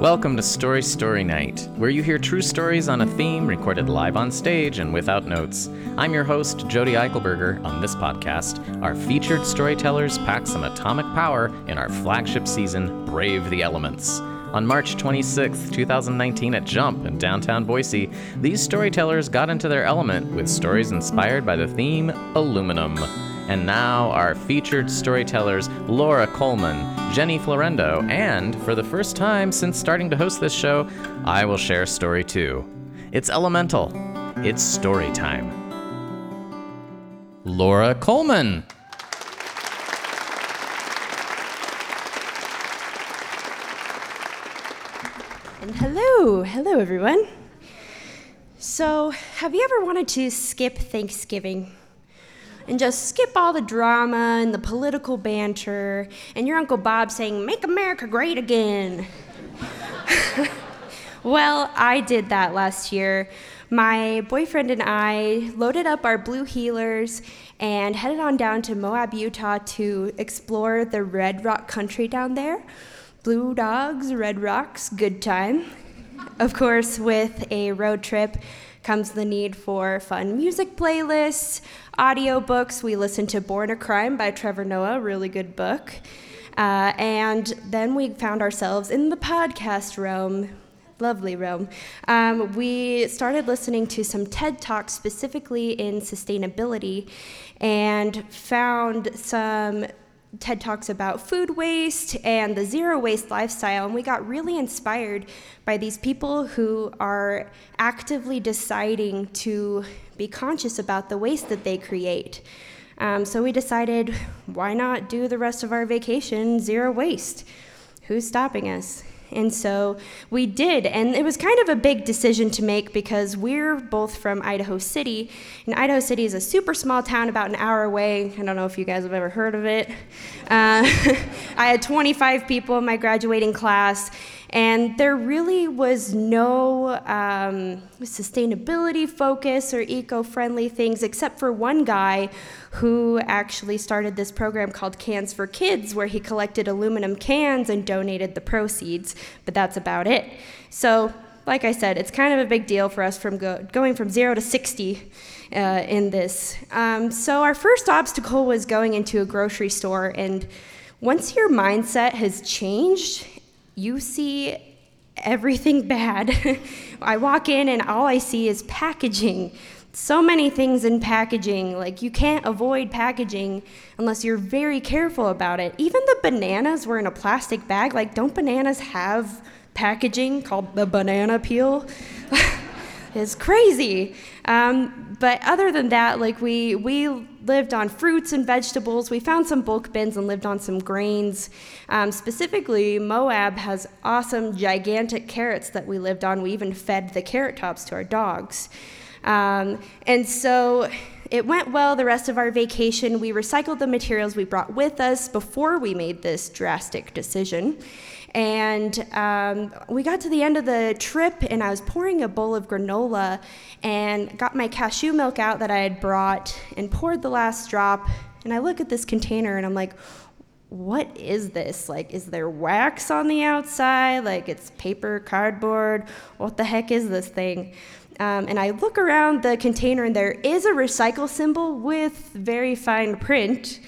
Welcome to Story Story Night, where you hear true stories on a theme recorded live on stage and without notes. I'm your host, Jody Eichelberger. On this podcast, our featured storytellers pack some atomic power in our flagship season, Brave the Elements. On March 26, 2019, at Jump in downtown Boise, these storytellers got into their element with stories inspired by the theme aluminum. And now, our featured storytellers Laura Coleman, Jenny Florendo, and for the first time since starting to host this show, I will share story too. It's elemental, it's story time. Laura Coleman. And hello, hello everyone. So, have you ever wanted to skip Thanksgiving? And just skip all the drama and the political banter and your Uncle Bob saying, Make America Great Again. well, I did that last year. My boyfriend and I loaded up our blue heelers and headed on down to Moab, Utah to explore the Red Rock country down there. Blue dogs, red rocks, good time. Of course, with a road trip comes the need for fun music playlists, audiobooks. We listened to Born a Crime by Trevor Noah, really good book. Uh, and then we found ourselves in the podcast realm. Lovely realm. Um, we started listening to some TED Talks specifically in sustainability and found some TED Talks about food waste and the zero waste lifestyle, and we got really inspired by these people who are actively deciding to be conscious about the waste that they create. Um, so we decided, why not do the rest of our vacation zero waste? Who's stopping us? And so we did. And it was kind of a big decision to make because we're both from Idaho City. And Idaho City is a super small town about an hour away. I don't know if you guys have ever heard of it. Uh, I had 25 people in my graduating class. And there really was no um, sustainability focus or eco friendly things, except for one guy who actually started this program called Cans for Kids, where he collected aluminum cans and donated the proceeds. But that's about it. So, like I said, it's kind of a big deal for us from go- going from zero to 60 uh, in this. Um, so, our first obstacle was going into a grocery store. And once your mindset has changed you see everything bad. I walk in and all I see is packaging. So many things in packaging. Like, you can't avoid packaging unless you're very careful about it. Even the bananas were in a plastic bag. Like, don't bananas have packaging called the banana peel? it's crazy. Um, but other than that, like, we, we lived on fruits and vegetables. We found some bulk bins and lived on some grains. Um, specifically, Moab has awesome, gigantic carrots that we lived on. We even fed the carrot tops to our dogs. Um, and so it went well the rest of our vacation. We recycled the materials we brought with us before we made this drastic decision. And um, we got to the end of the trip, and I was pouring a bowl of granola and got my cashew milk out that I had brought and poured the last drop. And I look at this container and I'm like, what is this? Like, is there wax on the outside? Like, it's paper, cardboard. What the heck is this thing? Um, and I look around the container, and there is a recycle symbol with very fine print.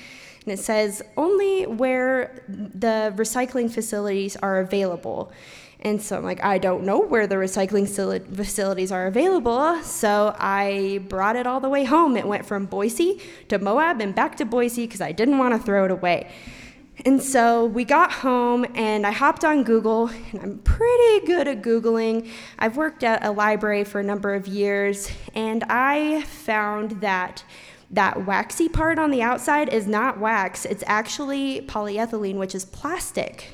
And it says only where the recycling facilities are available. And so I'm like, I don't know where the recycling facilities are available. So I brought it all the way home. It went from Boise to Moab and back to Boise because I didn't want to throw it away. And so we got home and I hopped on Google, and I'm pretty good at Googling. I've worked at a library for a number of years, and I found that that waxy part on the outside is not wax, it's actually polyethylene, which is plastic.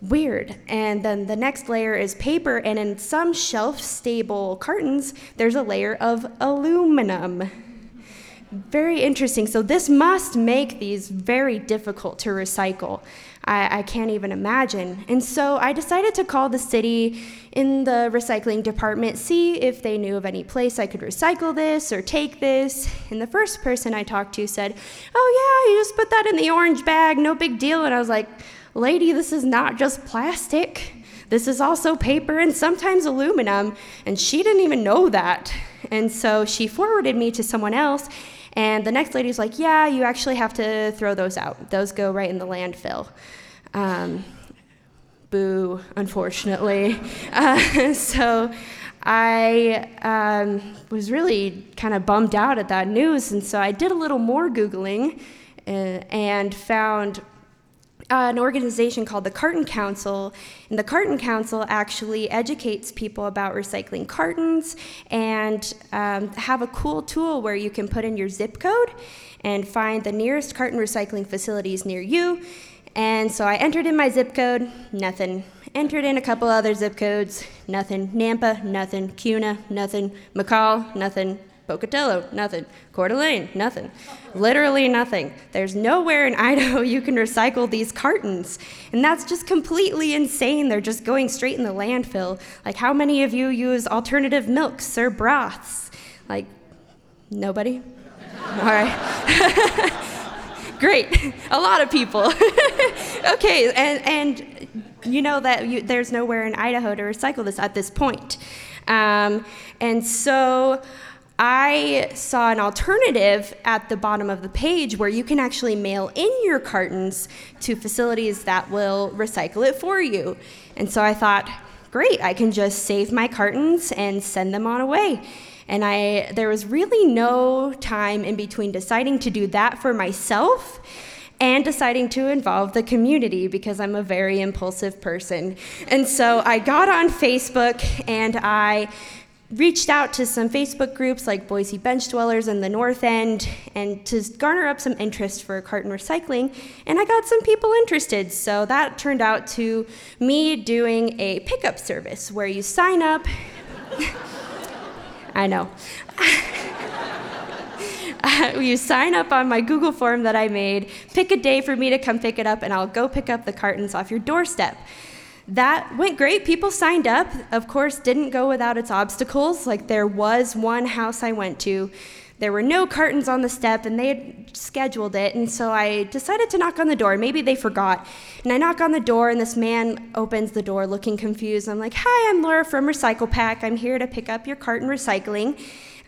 Weird. And then the next layer is paper, and in some shelf stable cartons, there's a layer of aluminum. Very interesting. So, this must make these very difficult to recycle. I, I, can't even imagine. And so I decided to call the city in the recycling department, see if they knew of any place I could recycle this or take this. And the first person I talked to said, Oh, yeah, you just put that in the orange bag, no big deal. And I was like, Lady, this is not just plastic. this is also paper and sometimes aluminum. And she didn't even know that. And so she forwarded me to someone else. And the next lady's like, yeah, you actually have to throw those out. Those go right in the landfill. Um, boo, unfortunately. Uh, so I um, was really kind of bummed out at that news, and so I did a little more Googling uh, and found an organization called the Carton Council. And the Carton Council actually educates people about recycling cartons and um, have a cool tool where you can put in your zip code and find the nearest carton recycling facilities near you. And so I entered in my zip code, nothing. Entered in a couple other zip codes, nothing. Nampa, nothing. Kuna, nothing. McCall, nothing. Pocatello, nothing. Coeur d'Alene, nothing. Literally nothing. There's nowhere in Idaho you can recycle these cartons. And that's just completely insane. They're just going straight in the landfill. Like, how many of you use alternative milks or broths? Like, nobody? All right. Great. A lot of people. okay, and, and you know that you, there's nowhere in Idaho to recycle this at this point. Um, and so, I saw an alternative at the bottom of the page where you can actually mail in your cartons to facilities that will recycle it for you. And so I thought, great, I can just save my cartons and send them on away. And I there was really no time in between deciding to do that for myself and deciding to involve the community because I'm a very impulsive person. And so I got on Facebook and I reached out to some Facebook groups like Boise Bench Dwellers in the North End and to garner up some interest for carton recycling, and I got some people interested. So that turned out to me doing a pickup service where you sign up. I know. you sign up on my Google form that I made, pick a day for me to come pick it up, and I'll go pick up the cartons off your doorstep that went great. People signed up. Of course, didn't go without its obstacles. Like there was one house I went to. There were no cartons on the step, and they had scheduled it. And so I decided to knock on the door. Maybe they forgot. And I knock on the door, and this man opens the door looking confused. I'm like, Hi, I'm Laura from Recycle Pack. I'm here to pick up your carton recycling.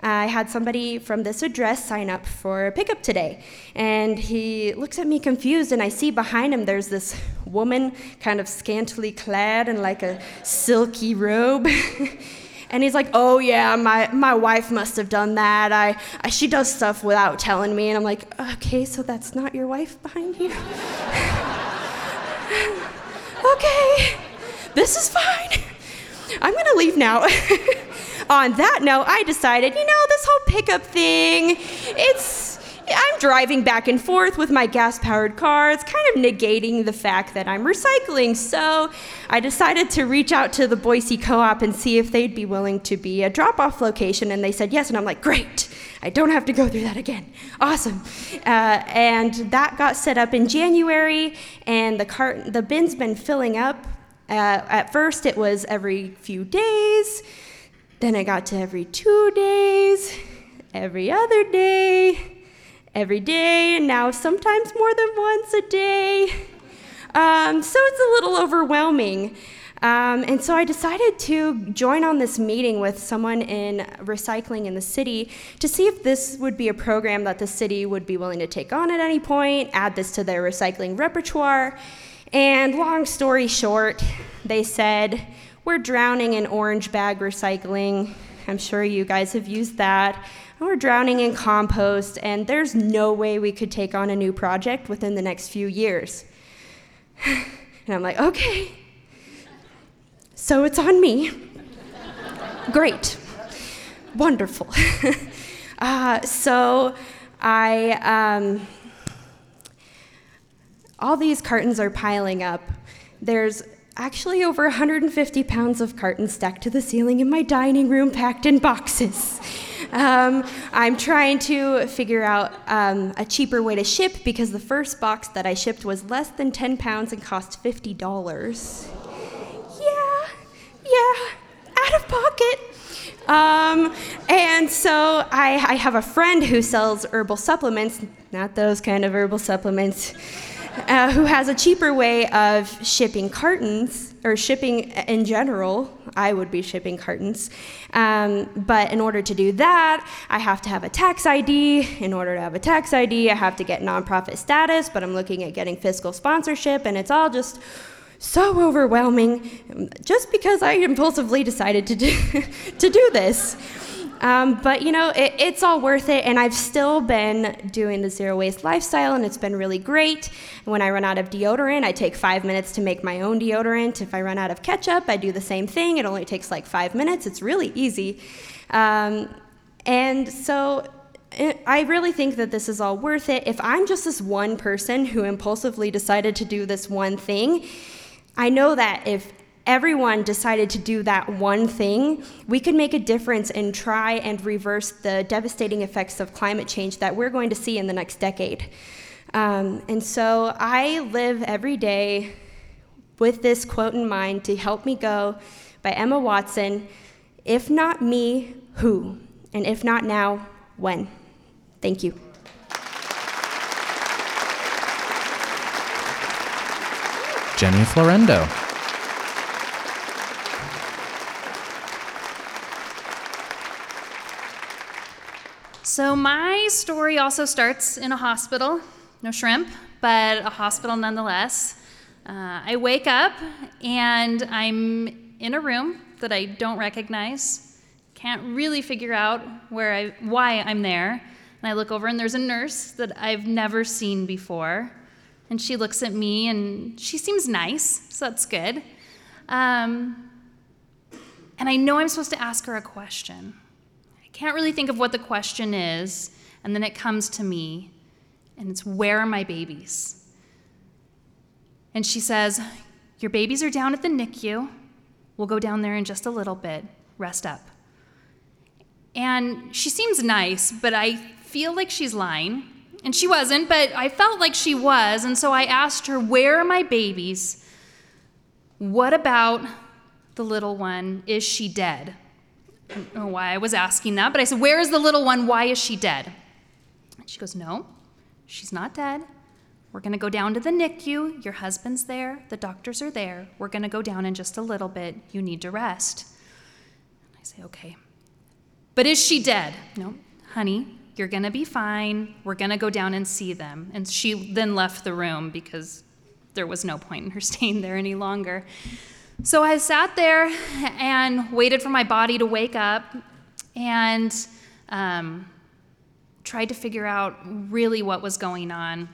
I had somebody from this address sign up for pickup today. And he looks at me confused, and I see behind him there's this woman kind of scantily clad in like a silky robe. and he's like, "Oh yeah, my my wife must have done that. I, I she does stuff without telling me." And I'm like, "Okay, so that's not your wife behind you." okay, this is fine. I'm gonna leave now. on that note, I decided, you know, this whole pickup thing, it's. I'm driving back and forth with my gas powered car. It's kind of negating the fact that I'm recycling. So I decided to reach out to the Boise Co op and see if they'd be willing to be a drop off location. And they said yes. And I'm like, great. I don't have to go through that again. Awesome. Uh, and that got set up in January, and the cart, the bin's been filling up. Uh, at first, it was every few days. Then I got to every two days, every other day, every day, and now sometimes more than once a day. Um, so it's a little overwhelming. Um, and so I decided to join on this meeting with someone in recycling in the city to see if this would be a program that the city would be willing to take on at any point, add this to their recycling repertoire. And long story short, they said, we're drowning in orange bag recycling. I'm sure you guys have used that. we're drowning in compost, and there's no way we could take on a new project within the next few years. and I'm like, okay, so it's on me. Great, wonderful. uh, so I, um, all these cartons are piling up. There's actually over 150 pounds of cartons stacked to the ceiling in my dining room, packed in boxes. Um, I'm trying to figure out um, a cheaper way to ship because the first box that I shipped was less than 10 pounds and cost $50. Yeah, yeah, out of pocket. Um, and so I, I have a friend who sells herbal supplements, not those kind of herbal supplements. Uh, who has a cheaper way of shipping cartons or shipping in general. I would be shipping cartons. Um, but in order to do that, I have to have a tax ID. In order to have a tax ID, I have to get nonprofit status, but I'm looking at getting fiscal sponsorship, and it's all just so overwhelming just because I impulsively decided to do, to do this. Um, but you know, it, it's all worth it, and I've still been doing the zero waste lifestyle, and it's been really great. When I run out of deodorant, I take five minutes to make my own deodorant. If I run out of ketchup, I do the same thing. It only takes like five minutes, it's really easy. Um, and so I really think that this is all worth it. If I'm just this one person who impulsively decided to do this one thing, I know that if everyone decided to do that one thing, we could make a difference and try and reverse the devastating effects of climate change that we're going to see in the next decade. Um, and so I live every day with this quote in mind to help me go by Emma Watson If not me, who? And if not now, when? Thank you. Jenny Florendo. So, my story also starts in a hospital, no shrimp, but a hospital nonetheless. Uh, I wake up and I'm in a room that I don't recognize, can't really figure out where I, why I'm there. And I look over and there's a nurse that I've never seen before. And she looks at me and she seems nice, so that's good. Um, and I know I'm supposed to ask her a question can't really think of what the question is, and then it comes to me, and it's, Where are my babies? And she says, Your babies are down at the NICU. We'll go down there in just a little bit. Rest up. And she seems nice, but I feel like she's lying. And she wasn't, but I felt like she was. And so I asked her, Where are my babies? What about the little one? Is she dead? I don't know why I was asking that, but I said, Where is the little one? Why is she dead? And she goes, No, she's not dead. We're going to go down to the NICU. Your husband's there. The doctors are there. We're going to go down in just a little bit. You need to rest. And I say, Okay. But is she dead? No, honey, you're going to be fine. We're going to go down and see them. And she then left the room because there was no point in her staying there any longer. So I sat there and waited for my body to wake up and um, tried to figure out really what was going on.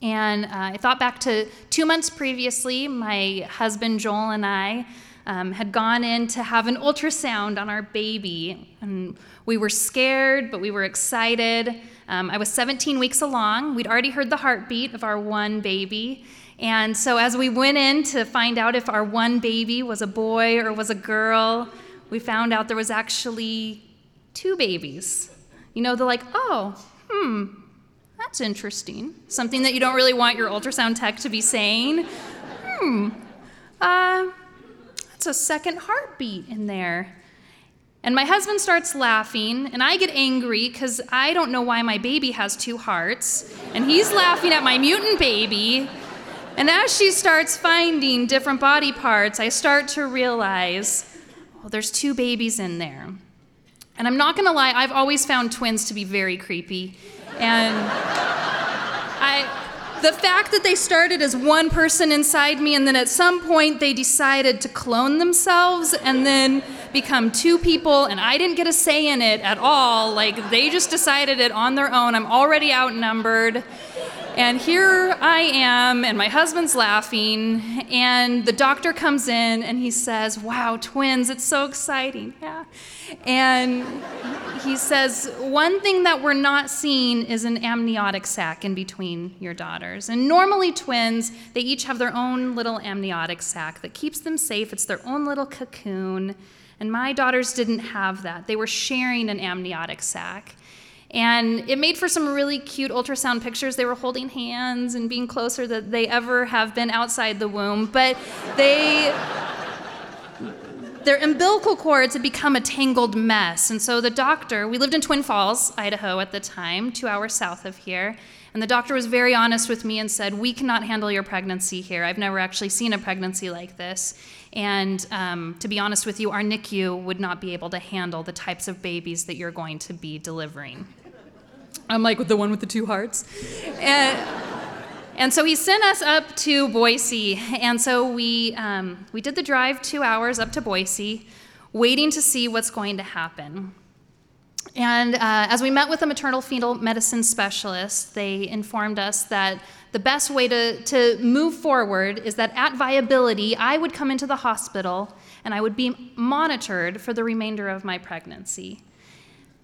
And uh, I thought back to two months previously, my husband Joel and I um, had gone in to have an ultrasound on our baby. And we were scared, but we were excited. Um, I was 17 weeks along. We'd already heard the heartbeat of our one baby. And so, as we went in to find out if our one baby was a boy or was a girl, we found out there was actually two babies. You know, they're like, oh, hmm, that's interesting. Something that you don't really want your ultrasound tech to be saying. Hmm, uh, that's a second heartbeat in there. And my husband starts laughing, and I get angry because I don't know why my baby has two hearts. And he's laughing at my mutant baby. And as she starts finding different body parts, I start to realize, well, there's two babies in there. And I'm not gonna lie, I've always found twins to be very creepy. And I, the fact that they started as one person inside me and then at some point they decided to clone themselves and then become two people and I didn't get a say in it at all. Like they just decided it on their own. I'm already outnumbered. And here I am, and my husband's laughing, and the doctor comes in and he says, Wow, twins, it's so exciting. Yeah. And he says, One thing that we're not seeing is an amniotic sac in between your daughters. And normally, twins, they each have their own little amniotic sac that keeps them safe. It's their own little cocoon. And my daughters didn't have that, they were sharing an amniotic sac. And it made for some really cute ultrasound pictures. They were holding hands and being closer than they ever have been outside the womb. But they their umbilical cords had become a tangled mess. And so the doctor, we lived in Twin Falls, Idaho at the time, two hours south of here. And the doctor was very honest with me and said, We cannot handle your pregnancy here. I've never actually seen a pregnancy like this. And um, to be honest with you, our NICU would not be able to handle the types of babies that you're going to be delivering. I'm like, the one with the two hearts. And, and so he sent us up to Boise. And so we, um, we did the drive two hours up to Boise, waiting to see what's going to happen. And uh, as we met with a maternal fetal medicine specialist, they informed us that the best way to, to move forward is that at viability, I would come into the hospital and I would be monitored for the remainder of my pregnancy.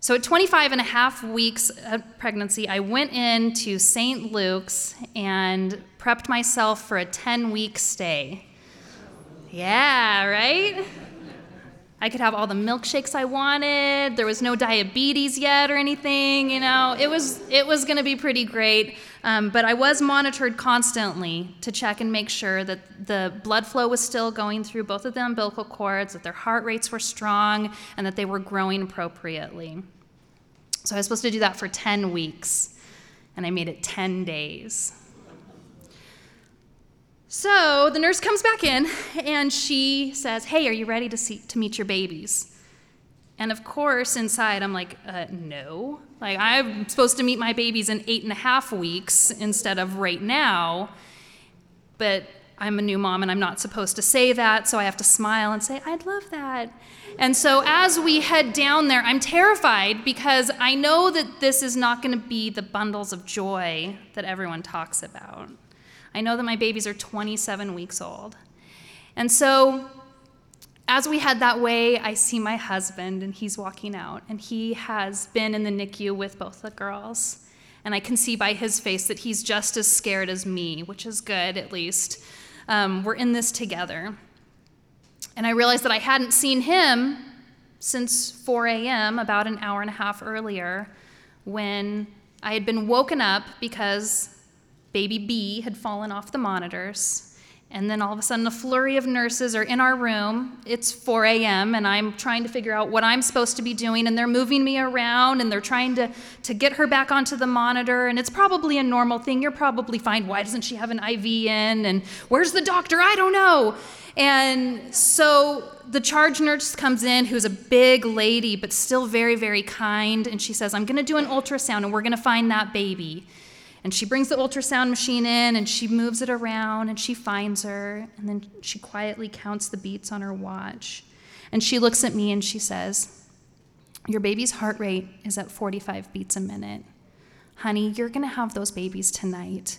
So at 25 and a half weeks of pregnancy, I went in to St. Luke's and prepped myself for a 10 week stay. Yeah, right? I could have all the milkshakes I wanted. There was no diabetes yet or anything, you know. It was it was going to be pretty great. Um, but I was monitored constantly to check and make sure that the blood flow was still going through both of the umbilical cords, that their heart rates were strong, and that they were growing appropriately. So I was supposed to do that for 10 weeks, and I made it 10 days. So the nurse comes back in and she says, Hey, are you ready to, see, to meet your babies? And of course, inside, I'm like, uh, No. Like, I'm supposed to meet my babies in eight and a half weeks instead of right now. But I'm a new mom and I'm not supposed to say that, so I have to smile and say, I'd love that. And so as we head down there, I'm terrified because I know that this is not going to be the bundles of joy that everyone talks about. I know that my babies are 27 weeks old. And so, as we head that way, I see my husband, and he's walking out, and he has been in the NICU with both the girls. And I can see by his face that he's just as scared as me, which is good, at least. Um, we're in this together. And I realized that I hadn't seen him since 4 a.m., about an hour and a half earlier, when I had been woken up because baby B had fallen off the monitors. And then all of a sudden, a flurry of nurses are in our room. It's 4 a.m., and I'm trying to figure out what I'm supposed to be doing. And they're moving me around, and they're trying to, to get her back onto the monitor. And it's probably a normal thing. You're probably fine. Why doesn't she have an IV in? And where's the doctor? I don't know. And so the charge nurse comes in, who's a big lady, but still very, very kind. And she says, I'm going to do an ultrasound, and we're going to find that baby. And she brings the ultrasound machine in and she moves it around and she finds her. And then she quietly counts the beats on her watch. And she looks at me and she says, Your baby's heart rate is at 45 beats a minute. Honey, you're going to have those babies tonight.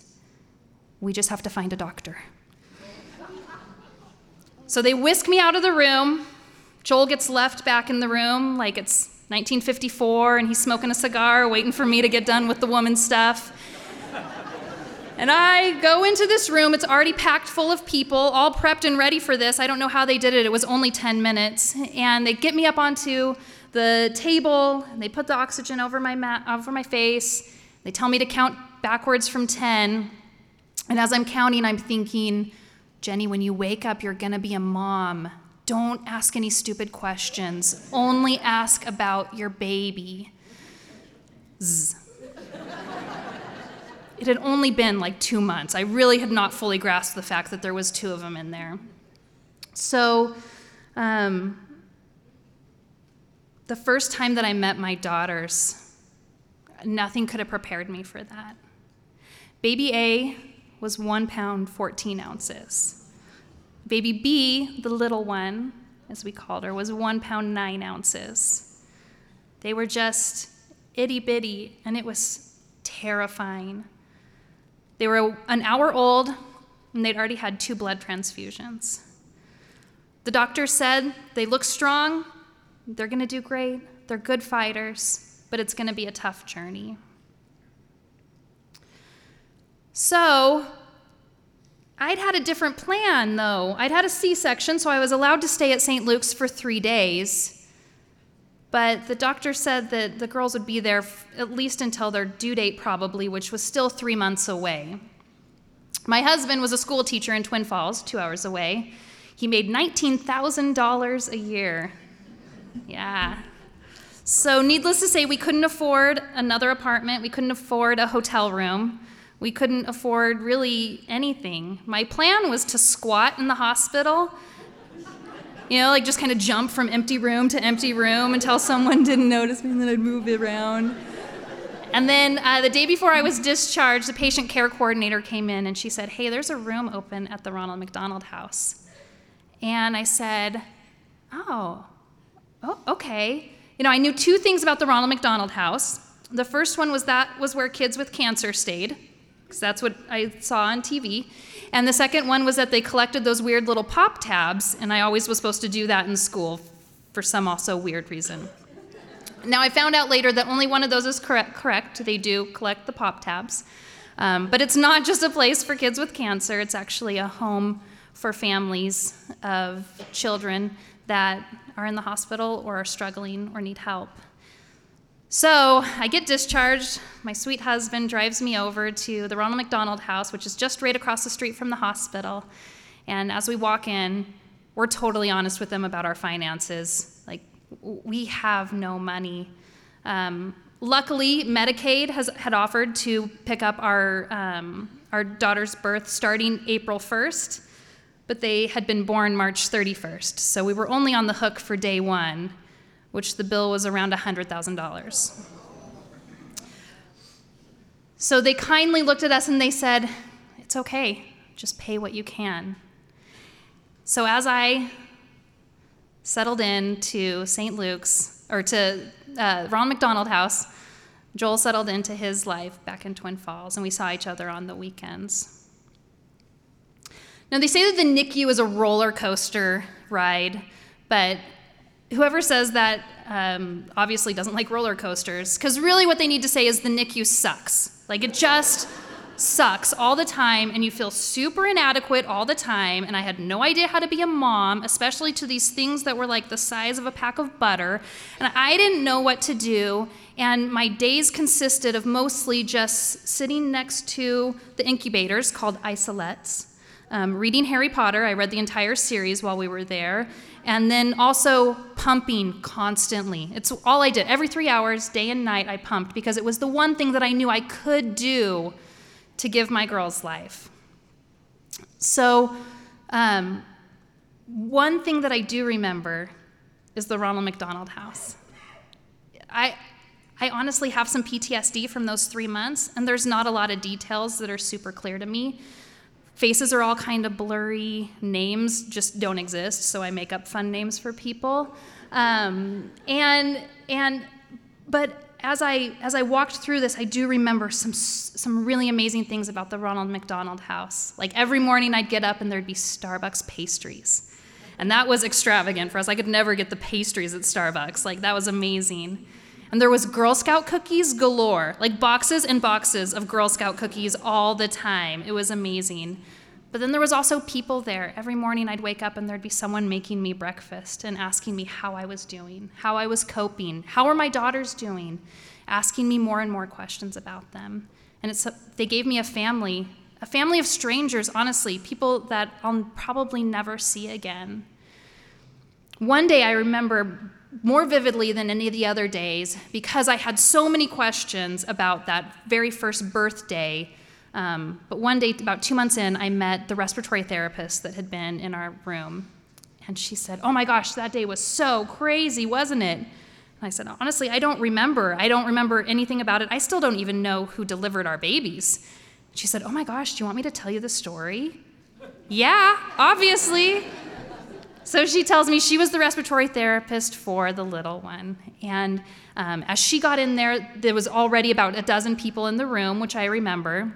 We just have to find a doctor. So they whisk me out of the room. Joel gets left back in the room like it's 1954 and he's smoking a cigar, waiting for me to get done with the woman's stuff. And I go into this room. It's already packed full of people, all prepped and ready for this. I don't know how they did it. It was only 10 minutes. And they get me up onto the table. They put the oxygen over my, ma- over my face. They tell me to count backwards from 10. And as I'm counting, I'm thinking, Jenny, when you wake up, you're going to be a mom. Don't ask any stupid questions. Only ask about your baby. Zzz. It had only been like two months. I really had not fully grasped the fact that there was two of them in there. So, um, the first time that I met my daughters, nothing could have prepared me for that. Baby A was one pound, 14 ounces. Baby B, the little one, as we called her, was one pound, nine ounces. They were just itty bitty, and it was terrifying. They were an hour old, and they'd already had two blood transfusions. The doctor said they look strong, they're going to do great, they're good fighters, but it's going to be a tough journey. So, I'd had a different plan, though. I'd had a C section, so I was allowed to stay at St. Luke's for three days. But the doctor said that the girls would be there f- at least until their due date, probably, which was still three months away. My husband was a school teacher in Twin Falls, two hours away. He made $19,000 a year. Yeah. So, needless to say, we couldn't afford another apartment, we couldn't afford a hotel room. We couldn't afford really anything. My plan was to squat in the hospital, you know, like just kind of jump from empty room to empty room until someone didn't notice me and then I'd move around. And then uh, the day before I was discharged, the patient care coordinator came in and she said, Hey, there's a room open at the Ronald McDonald House. And I said, Oh, oh okay. You know, I knew two things about the Ronald McDonald House. The first one was that was where kids with cancer stayed because that's what I saw on TV. And the second one was that they collected those weird little pop tabs, and I always was supposed to do that in school for some also weird reason. Now, I found out later that only one of those is correct. correct. They do collect the pop tabs. Um, but it's not just a place for kids with cancer, it's actually a home for families of children that are in the hospital or are struggling or need help. So I get discharged. My sweet husband drives me over to the Ronald McDonald House, which is just right across the street from the hospital. And as we walk in, we're totally honest with them about our finances. Like, we have no money. Um, luckily, Medicaid has, had offered to pick up our, um, our daughter's birth starting April 1st, but they had been born March 31st. So we were only on the hook for day one which the bill was around $100,000. So they kindly looked at us and they said, It's okay, just pay what you can. So as I settled in to St. Luke's, or to uh, Ron McDonald House, Joel settled into his life back in Twin Falls, and we saw each other on the weekends. Now, they say that the NICU is a roller coaster ride, but whoever says that um, obviously doesn't like roller coasters, because really what they need to say is the NICU sucks. Like it just sucks all the time, and you feel super inadequate all the time. And I had no idea how to be a mom, especially to these things that were like the size of a pack of butter. And I didn't know what to do. And my days consisted of mostly just sitting next to the incubators called isolettes. Um, reading Harry Potter, I read the entire series while we were there, and then also pumping constantly. It's all I did. Every three hours, day and night, I pumped because it was the one thing that I knew I could do to give my girls life. So, um, one thing that I do remember is the Ronald McDonald House. I, I honestly have some PTSD from those three months, and there's not a lot of details that are super clear to me. Faces are all kind of blurry. Names just don't exist, so I make up fun names for people. Um, and and but as I as I walked through this, I do remember some some really amazing things about the Ronald McDonald House. Like every morning, I'd get up and there'd be Starbucks pastries, and that was extravagant for us. I could never get the pastries at Starbucks. Like that was amazing. And there was Girl Scout cookies galore, like boxes and boxes of Girl Scout cookies all the time. It was amazing. But then there was also people there. Every morning I'd wake up and there'd be someone making me breakfast and asking me how I was doing, how I was coping, how are my daughters doing, asking me more and more questions about them. And it's, they gave me a family, a family of strangers, honestly, people that I'll probably never see again. One day I remember more vividly than any of the other days because I had so many questions about that very first birthday. Um, but one day, about two months in, I met the respiratory therapist that had been in our room. And she said, Oh my gosh, that day was so crazy, wasn't it? And I said, Honestly, I don't remember. I don't remember anything about it. I still don't even know who delivered our babies. She said, Oh my gosh, do you want me to tell you the story? yeah, obviously. So she tells me she was the respiratory therapist for the little one. And um, as she got in there, there was already about a dozen people in the room, which I remember.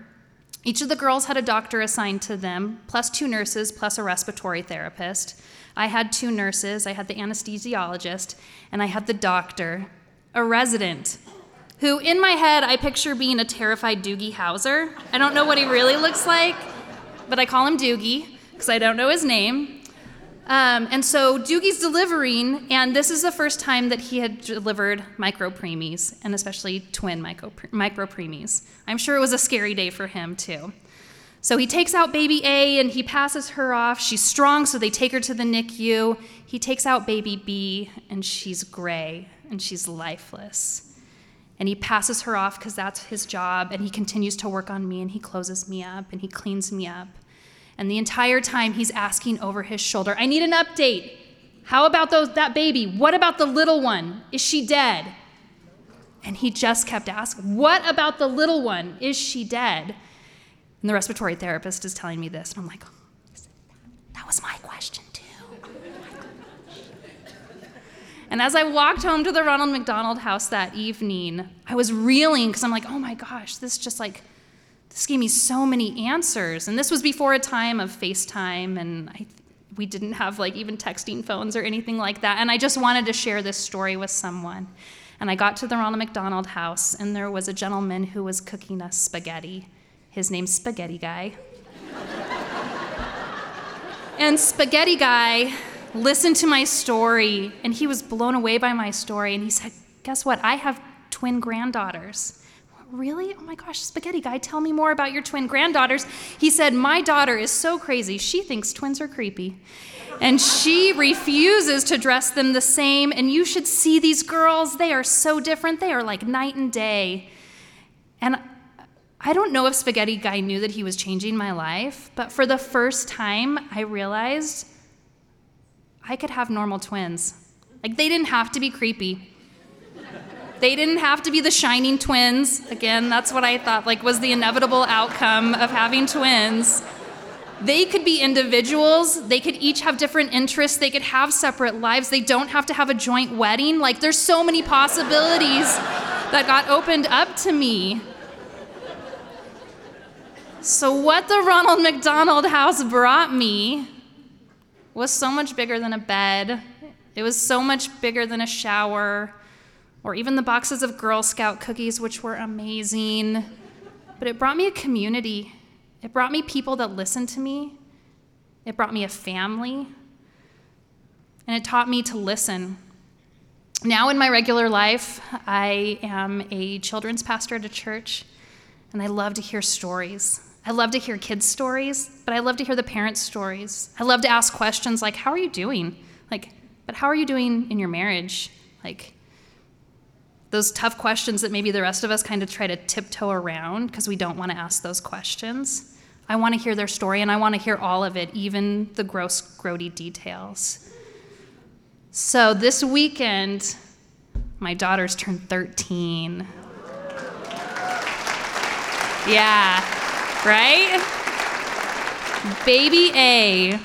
Each of the girls had a doctor assigned to them, plus two nurses, plus a respiratory therapist. I had two nurses, I had the anesthesiologist, and I had the doctor, a resident, who in my head I picture being a terrified Doogie Howser. I don't know what he really looks like, but I call him Doogie because I don't know his name. Um, and so Doogie's delivering, and this is the first time that he had delivered micropreemies, and especially twin micro, micropreemies. I'm sure it was a scary day for him, too. So he takes out baby A and he passes her off. She's strong, so they take her to the NICU. He takes out baby B and she's gray and she's lifeless. And he passes her off because that's his job, and he continues to work on me and he closes me up and he cleans me up. And the entire time he's asking over his shoulder, I need an update. How about those, that baby? What about the little one? Is she dead? And he just kept asking, What about the little one? Is she dead? And the respiratory therapist is telling me this, and I'm like, That was my question, too. And as I walked home to the Ronald McDonald house that evening, I was reeling because I'm like, oh my gosh, this just like, this gave me so many answers. And this was before a time of FaceTime, and I, we didn't have like even texting phones or anything like that. And I just wanted to share this story with someone. And I got to the Ronald McDonald house, and there was a gentleman who was cooking us spaghetti. His name's Spaghetti Guy. and Spaghetti Guy listened to my story, and he was blown away by my story. And he said, Guess what? I have twin granddaughters. Really? Oh my gosh, Spaghetti Guy, tell me more about your twin granddaughters. He said, My daughter is so crazy, she thinks twins are creepy. And she refuses to dress them the same. And you should see these girls. They are so different. They are like night and day. And I don't know if Spaghetti Guy knew that he was changing my life, but for the first time, I realized I could have normal twins. Like, they didn't have to be creepy. They didn't have to be the shining twins. Again, that's what I thought like was the inevitable outcome of having twins. They could be individuals. They could each have different interests. They could have separate lives. They don't have to have a joint wedding. Like there's so many possibilities that got opened up to me. So what the Ronald McDonald House brought me was so much bigger than a bed. It was so much bigger than a shower or even the boxes of Girl Scout cookies, which were amazing. But it brought me a community. It brought me people that listened to me. It brought me a family. And it taught me to listen. Now, in my regular life, I am a children's pastor at a church, and I love to hear stories. I love to hear kids' stories, but I love to hear the parents' stories. I love to ask questions like, How are you doing? Like, but how are you doing in your marriage? Like, those tough questions that maybe the rest of us kind of try to tiptoe around because we don't want to ask those questions. I want to hear their story and I want to hear all of it, even the gross, grody details. So this weekend, my daughter's turned 13. Yeah, right? Baby A,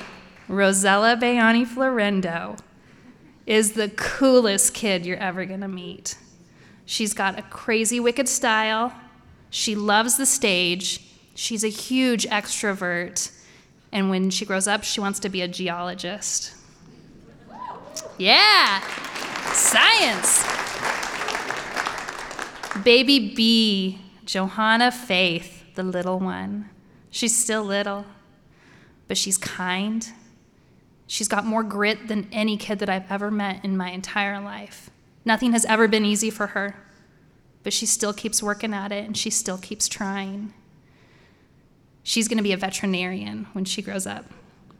Rosella Bayani Florendo, is the coolest kid you're ever gonna meet. She's got a crazy, wicked style. She loves the stage. She's a huge extrovert. And when she grows up, she wants to be a geologist. Yeah, science. Baby B, Johanna Faith, the little one. She's still little, but she's kind. She's got more grit than any kid that I've ever met in my entire life. Nothing has ever been easy for her, but she still keeps working at it and she still keeps trying. She's going to be a veterinarian when she grows up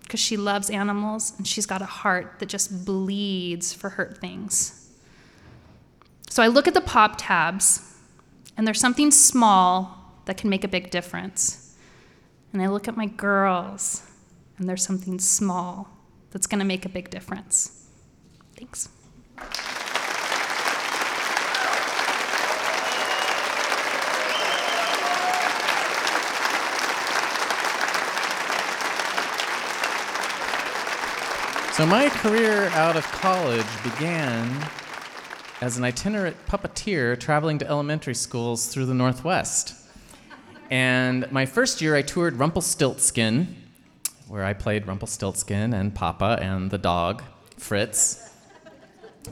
because she loves animals and she's got a heart that just bleeds for hurt things. So I look at the pop tabs, and there's something small that can make a big difference. And I look at my girls, and there's something small that's going to make a big difference. Thanks. So, my career out of college began as an itinerant puppeteer traveling to elementary schools through the Northwest. And my first year, I toured Rumpelstiltskin, where I played Rumpelstiltskin and Papa and the dog, Fritz.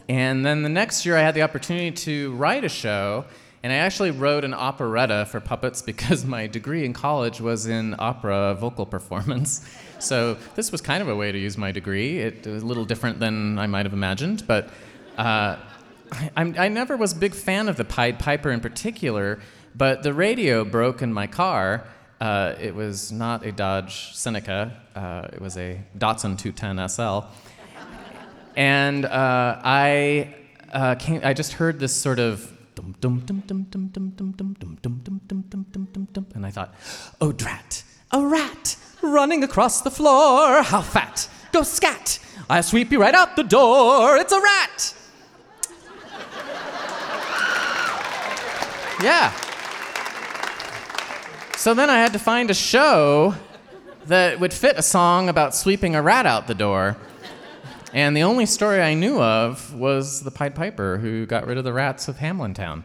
And then the next year, I had the opportunity to write a show, and I actually wrote an operetta for puppets because my degree in college was in opera vocal performance. So this was kind of a way to use my degree. It was a little different than I might have imagined, but uh, I, I, never was a big fan of the Pied Piper in particular. But the radio broke in my car. Uh, it was not a Dodge Seneca, uh, it was a Datsun 210 SL. And uh, I, uh, came, I just heard this sort of dum dum dum dum dum dum dum dum dum dum dum dum dum dum dum dum and I thought, oh drat, a rat running across the floor, how fat, go scat, I'll sweep you right out the door, it's a rat. Yeah. So then I had to find a show that would fit a song about sweeping a rat out the door. And the only story I knew of was the Pied Piper who got rid of the rats of Hamelin Town.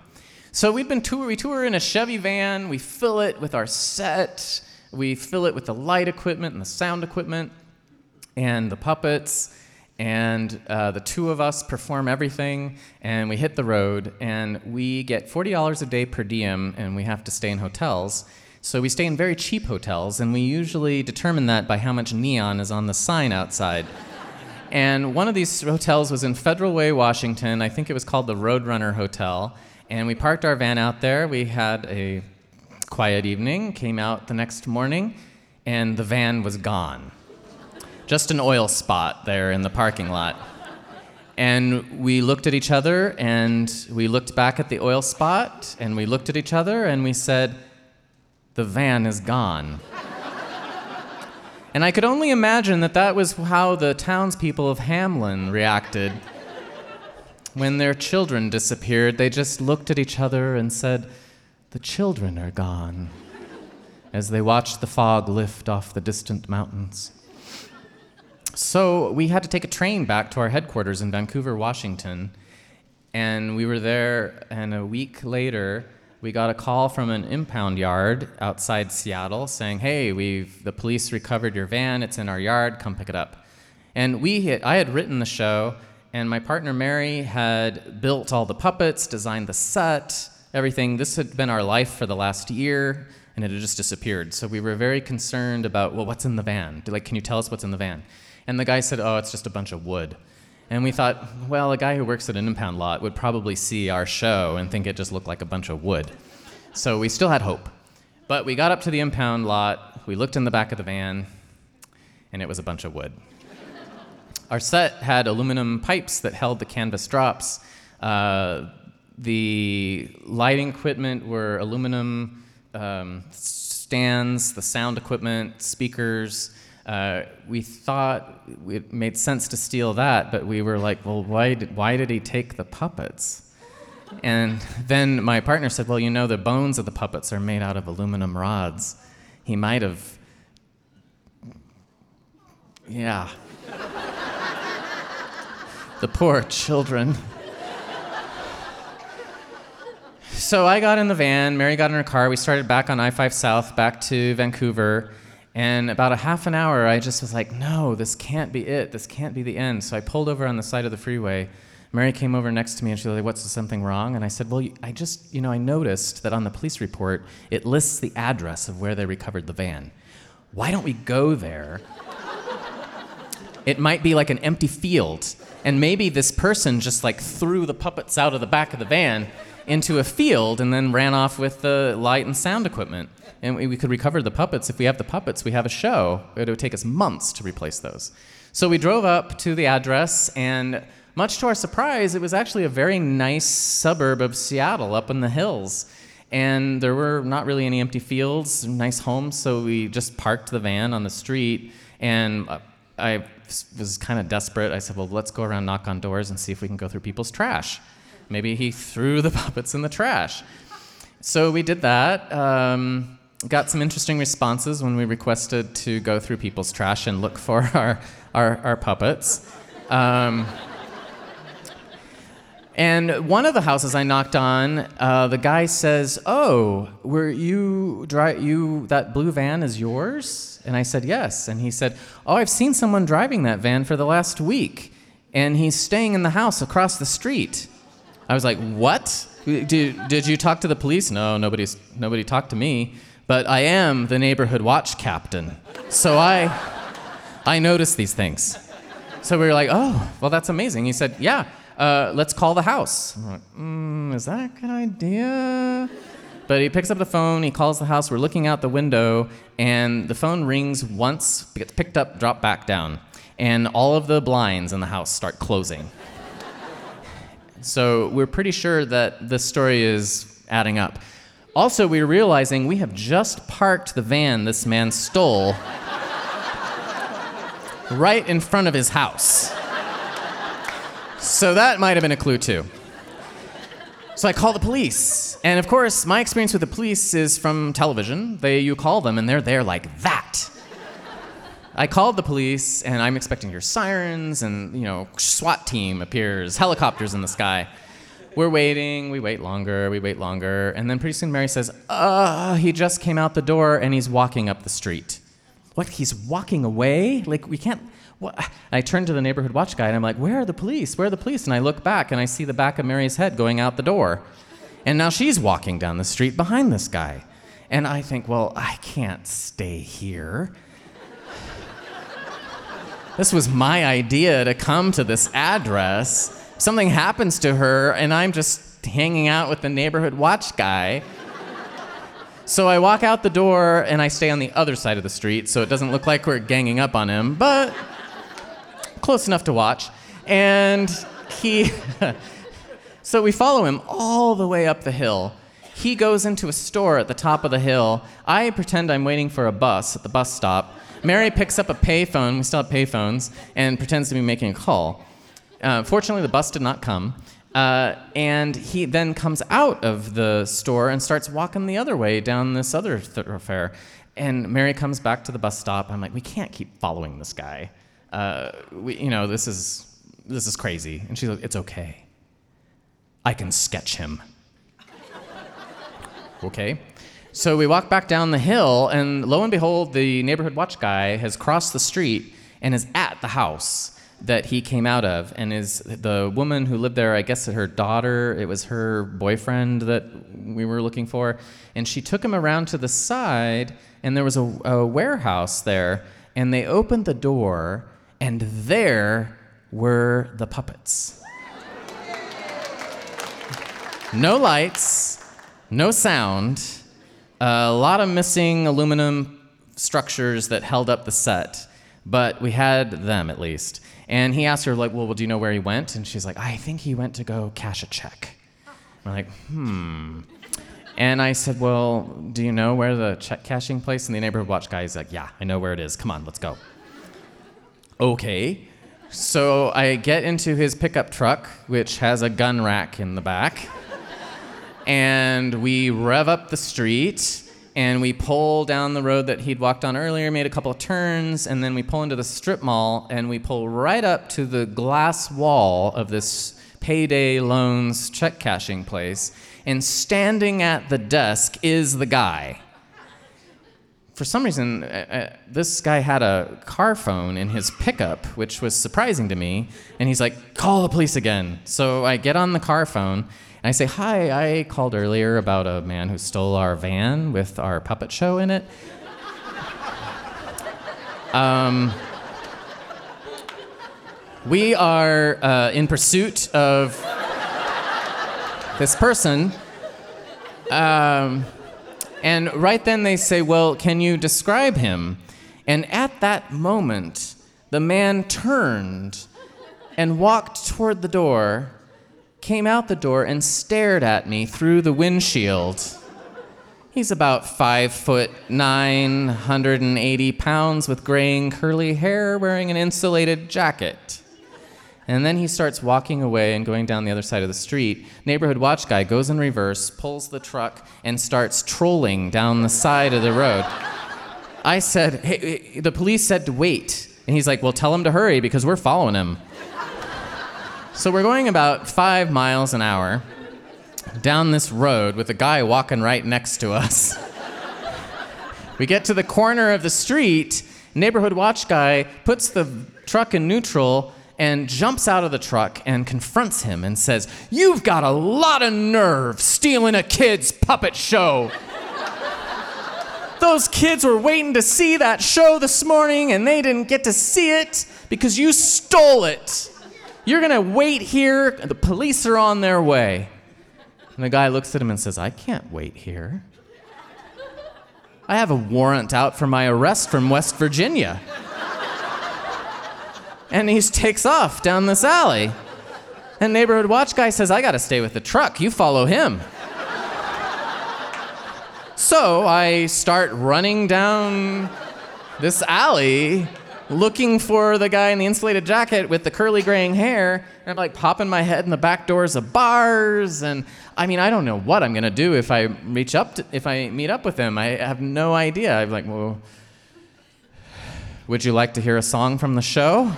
So we've been tour we tour in a Chevy van, we fill it with our set, we fill it with the light equipment and the sound equipment and the puppets, and uh, the two of us perform everything, and we hit the road, and we get $40 a day per diem, and we have to stay in hotels. So we stay in very cheap hotels, and we usually determine that by how much neon is on the sign outside. And one of these hotels was in Federal Way, Washington. I think it was called the Roadrunner Hotel. And we parked our van out there. We had a quiet evening, came out the next morning, and the van was gone. Just an oil spot there in the parking lot. And we looked at each other, and we looked back at the oil spot, and we looked at each other, and we said, The van is gone. And I could only imagine that that was how the townspeople of Hamelin reacted. When their children disappeared, they just looked at each other and said, The children are gone, as they watched the fog lift off the distant mountains. So we had to take a train back to our headquarters in Vancouver, Washington. And we were there, and a week later, we got a call from an impound yard outside Seattle saying, "Hey, we've the police recovered your van. It's in our yard. Come pick it up." And we had, I had written the show, and my partner Mary had built all the puppets, designed the set, everything. This had been our life for the last year, and it had just disappeared. So we were very concerned about, well, what's in the van? Like, can you tell us what's in the van? And the guy said, oh, it's just a bunch of wood. And we thought, well, a guy who works at an impound lot would probably see our show and think it just looked like a bunch of wood. So we still had hope. But we got up to the impound lot, we looked in the back of the van, and it was a bunch of wood. Our set had aluminum pipes that held the canvas drops. Uh, the lighting equipment were aluminum um, stands, the sound equipment, speakers. Uh, we thought it made sense to steal that, but we were like, well, why did, why did he take the puppets? And then my partner said, well, you know, the bones of the puppets are made out of aluminum rods. He might have. Yeah. the poor children. So I got in the van, Mary got in her car, we started back on I 5 South, back to Vancouver. And about a half an hour, I just was like, no, this can't be it. This can't be the end. So I pulled over on the side of the freeway. Mary came over next to me and she was like, what's something wrong? And I said, well, I just, you know, I noticed that on the police report, it lists the address of where they recovered the van. Why don't we go there? it might be like an empty field. And maybe this person just like threw the puppets out of the back of the van into a field and then ran off with the light and sound equipment and we, we could recover the puppets. If we have the puppets, we have a show. It would take us months to replace those. So we drove up to the address, and much to our surprise, it was actually a very nice suburb of Seattle up in the hills. And there were not really any empty fields, nice homes, so we just parked the van on the street. And I was kind of desperate. I said, Well, let's go around, knock on doors, and see if we can go through people's trash. Maybe he threw the puppets in the trash. So we did that. Um, got some interesting responses when we requested to go through people's trash and look for our, our, our puppets. Um, and one of the houses I knocked on, uh, the guy says, "Oh, were you dri- you that blue van is yours?" And I said, "Yes." And he said, "Oh, I've seen someone driving that van for the last week, and he's staying in the house across the street." I was like, "What? Did, did you talk to the police?" No, nobody's nobody talked to me but I am the neighborhood watch captain. So I, I notice these things. So we were like, oh, well, that's amazing. He said, yeah, uh, let's call the house. I'm like, mm, is that a good idea? But he picks up the phone, he calls the house, we're looking out the window, and the phone rings once, gets picked up, dropped back down. And all of the blinds in the house start closing. So we're pretty sure that this story is adding up. Also, we're realizing we have just parked the van this man stole right in front of his house. So that might have been a clue too. So I call the police. And of course, my experience with the police is from television. They you call them and they're there like that. I called the police and I'm expecting your sirens and, you know, SWAT team appears, helicopters in the sky. We're waiting, we wait longer, we wait longer, and then pretty soon Mary says, "Uh, he just came out the door and he's walking up the street." What? He's walking away? Like we can't what? I turn to the neighborhood watch guy and I'm like, Where are the police? Where are the police? And I look back and I see the back of Mary's head going out the door. And now she's walking down the street behind this guy. And I think, Well, I can't stay here. This was my idea to come to this address. Something happens to her, and I'm just hanging out with the neighborhood watch guy. So I walk out the door and I stay on the other side of the street so it doesn't look like we're ganging up on him, but close enough to watch. And he, so we follow him all the way up the hill. He goes into a store at the top of the hill. I pretend I'm waiting for a bus at the bus stop. Mary picks up a payphone, we still have payphones, and pretends to be making a call. Uh, fortunately, the bus did not come. Uh, and he then comes out of the store and starts walking the other way down this other thoroughfare. And Mary comes back to the bus stop. I'm like, we can't keep following this guy uh, we, you know, this is, this is crazy. And she's like, it's okay. I can sketch him. okay. So we walk back down the hill, and lo and behold, the neighborhood watch guy has crossed the street and is at the house that he came out of and is the woman who lived there i guess her daughter. It was her boyfriend that we were looking for. And she took him around to the side and there was a, a warehouse there and they opened the door and there were the puppets. No lights, no sound, a lot of missing aluminum structures that held up the set, but we had them at least. And he asked her, like, well, well, do you know where he went? And she's like, I think he went to go cash a check. I'm like, hmm. And I said, well, do you know where the check cashing place in the neighborhood watch guy is? Like, yeah, I know where it is. Come on, let's go. Okay. So I get into his pickup truck, which has a gun rack in the back, and we rev up the street and we pull down the road that he'd walked on earlier, made a couple of turns, and then we pull into the strip mall and we pull right up to the glass wall of this payday loans check cashing place. And standing at the desk is the guy for some reason, uh, uh, this guy had a car phone in his pickup, which was surprising to me. And he's like, call the police again. So I get on the car phone and I say, Hi, I called earlier about a man who stole our van with our puppet show in it. um, we are uh, in pursuit of this person. Um, and right then they say, Well, can you describe him? And at that moment, the man turned and walked toward the door, came out the door, and stared at me through the windshield. He's about five foot nine, 180 pounds, with graying curly hair, wearing an insulated jacket. And then he starts walking away and going down the other side of the street. Neighborhood watch guy goes in reverse, pulls the truck, and starts trolling down the side of the road. I said, hey, the police said to wait. And he's like, well, tell him to hurry because we're following him. So we're going about five miles an hour down this road with a guy walking right next to us. we get to the corner of the street. Neighborhood watch guy puts the truck in neutral and jumps out of the truck and confronts him and says, You've got a lot of nerve stealing a kid's puppet show. Those kids were waiting to see that show this morning and they didn't get to see it because you stole it. You're gonna wait here, the police are on their way. And the guy looks at him and says, I can't wait here. I have a warrant out for my arrest from West Virginia. and he takes off down this alley. And neighborhood watch guy says, I gotta stay with the truck. You follow him. so I start running down this alley looking for the guy in the insulated jacket with the curly graying hair. And I'm like popping my head in the back doors of bars. And I mean, I don't know what I'm gonna do if I reach up to, if I meet up with him. I have no idea. I'm like, well, would you like to hear a song from the show?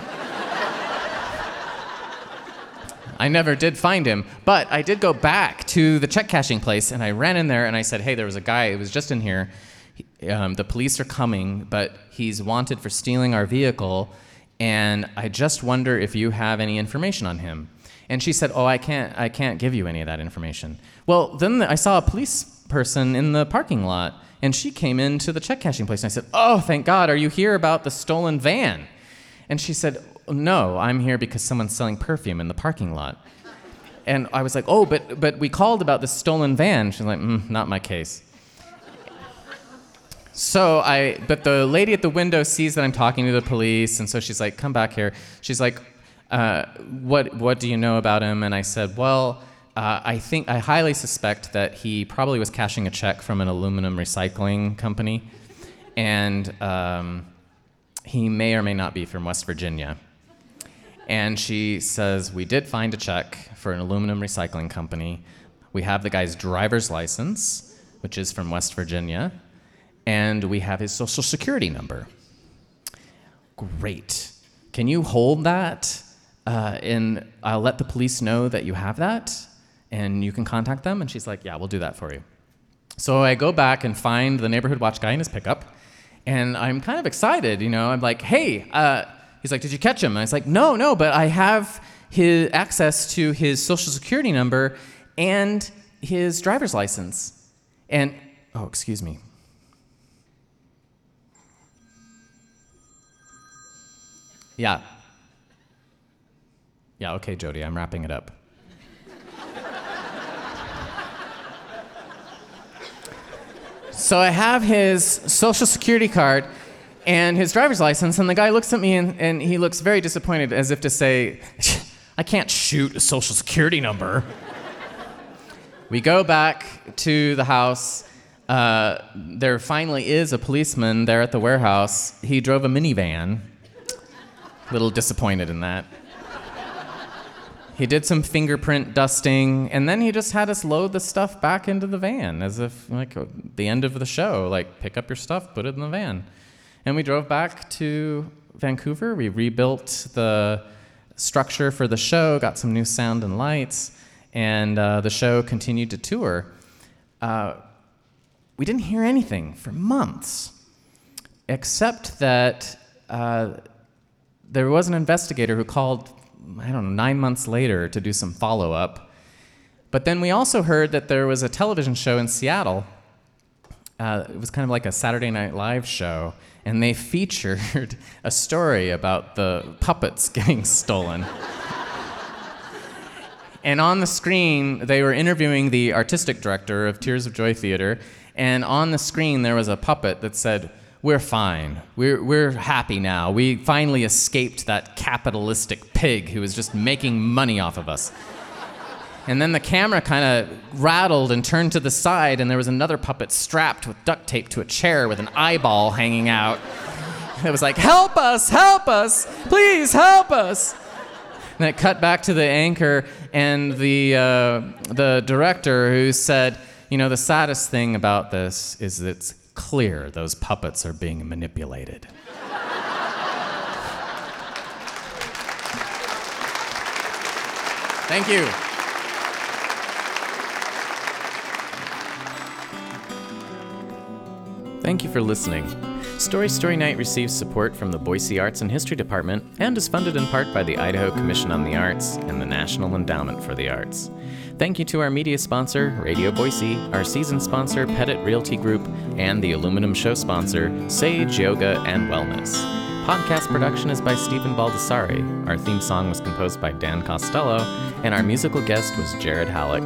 I never did find him, but I did go back to the check cashing place and I ran in there and I said, hey, there was a guy who was just in here. Um, the police are coming, but he's wanted for stealing our vehicle, and I just wonder if you have any information on him. And she said, "Oh, I can't, I can't give you any of that information." Well, then I saw a police person in the parking lot, and she came into the check cashing place, and I said, "Oh, thank God, are you here about the stolen van?" And she said, "No, I'm here because someone's selling perfume in the parking lot." And I was like, "Oh, but but we called about the stolen van." She's like, mm, "Not my case." So I, but the lady at the window sees that I'm talking to the police, and so she's like, "Come back here." She's like, uh, "What, what do you know about him?" And I said, "Well, uh, I think I highly suspect that he probably was cashing a check from an aluminum recycling company, and um, he may or may not be from West Virginia." And she says, "We did find a check for an aluminum recycling company. We have the guy's driver's license, which is from West Virginia." And we have his social security number. Great. Can you hold that? Uh, and I'll let the police know that you have that, and you can contact them. And she's like, Yeah, we'll do that for you. So I go back and find the neighborhood watch guy in his pickup, and I'm kind of excited. You know, I'm like, Hey, uh, he's like, Did you catch him? And I was like, No, no, but I have his access to his social security number and his driver's license. And, oh, excuse me. Yeah. Yeah, okay, Jody, I'm wrapping it up. so I have his social security card and his driver's license, and the guy looks at me and, and he looks very disappointed as if to say, I can't shoot a social security number. we go back to the house. Uh, there finally is a policeman there at the warehouse. He drove a minivan little disappointed in that. He did some fingerprint dusting, and then he just had us load the stuff back into the van as if, like, the end of the show, like, pick up your stuff, put it in the van. And we drove back to Vancouver. We rebuilt the structure for the show, got some new sound and lights, and uh, the show continued to tour. Uh, we didn't hear anything for months, except that uh, there was an investigator who called, I don't know, nine months later to do some follow up. But then we also heard that there was a television show in Seattle. Uh, it was kind of like a Saturday Night Live show, and they featured a story about the puppets getting stolen. and on the screen, they were interviewing the artistic director of Tears of Joy Theater, and on the screen, there was a puppet that said, we're fine. We're, we're happy now. We finally escaped that capitalistic pig who was just making money off of us. And then the camera kind of rattled and turned to the side, and there was another puppet strapped with duct tape to a chair with an eyeball hanging out. It was like, Help us, help us, please help us. And it cut back to the anchor and the, uh, the director who said, You know, the saddest thing about this is that it's clear those puppets are being manipulated. Thank you. Thank you for listening. Story Story Night receives support from the Boise Arts and History Department and is funded in part by the Idaho Commission on the Arts and the National Endowment for the Arts. Thank you to our media sponsor, Radio Boise, our season sponsor, Pettit Realty Group, and the aluminum show sponsor, Sage Yoga and Wellness. Podcast production is by Stephen Baldessari. Our theme song was composed by Dan Costello, and our musical guest was Jared Halleck.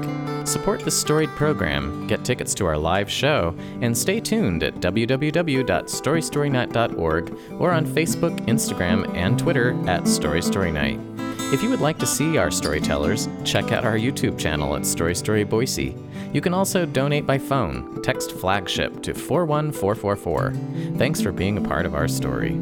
Support the storied program, get tickets to our live show, and stay tuned at www.storystorynight.org or on Facebook, Instagram, and Twitter at StoryStoryNight. If you would like to see our storytellers, check out our YouTube channel at Story Story Boise. You can also donate by phone. Text flagship to 41444. Thanks for being a part of our story.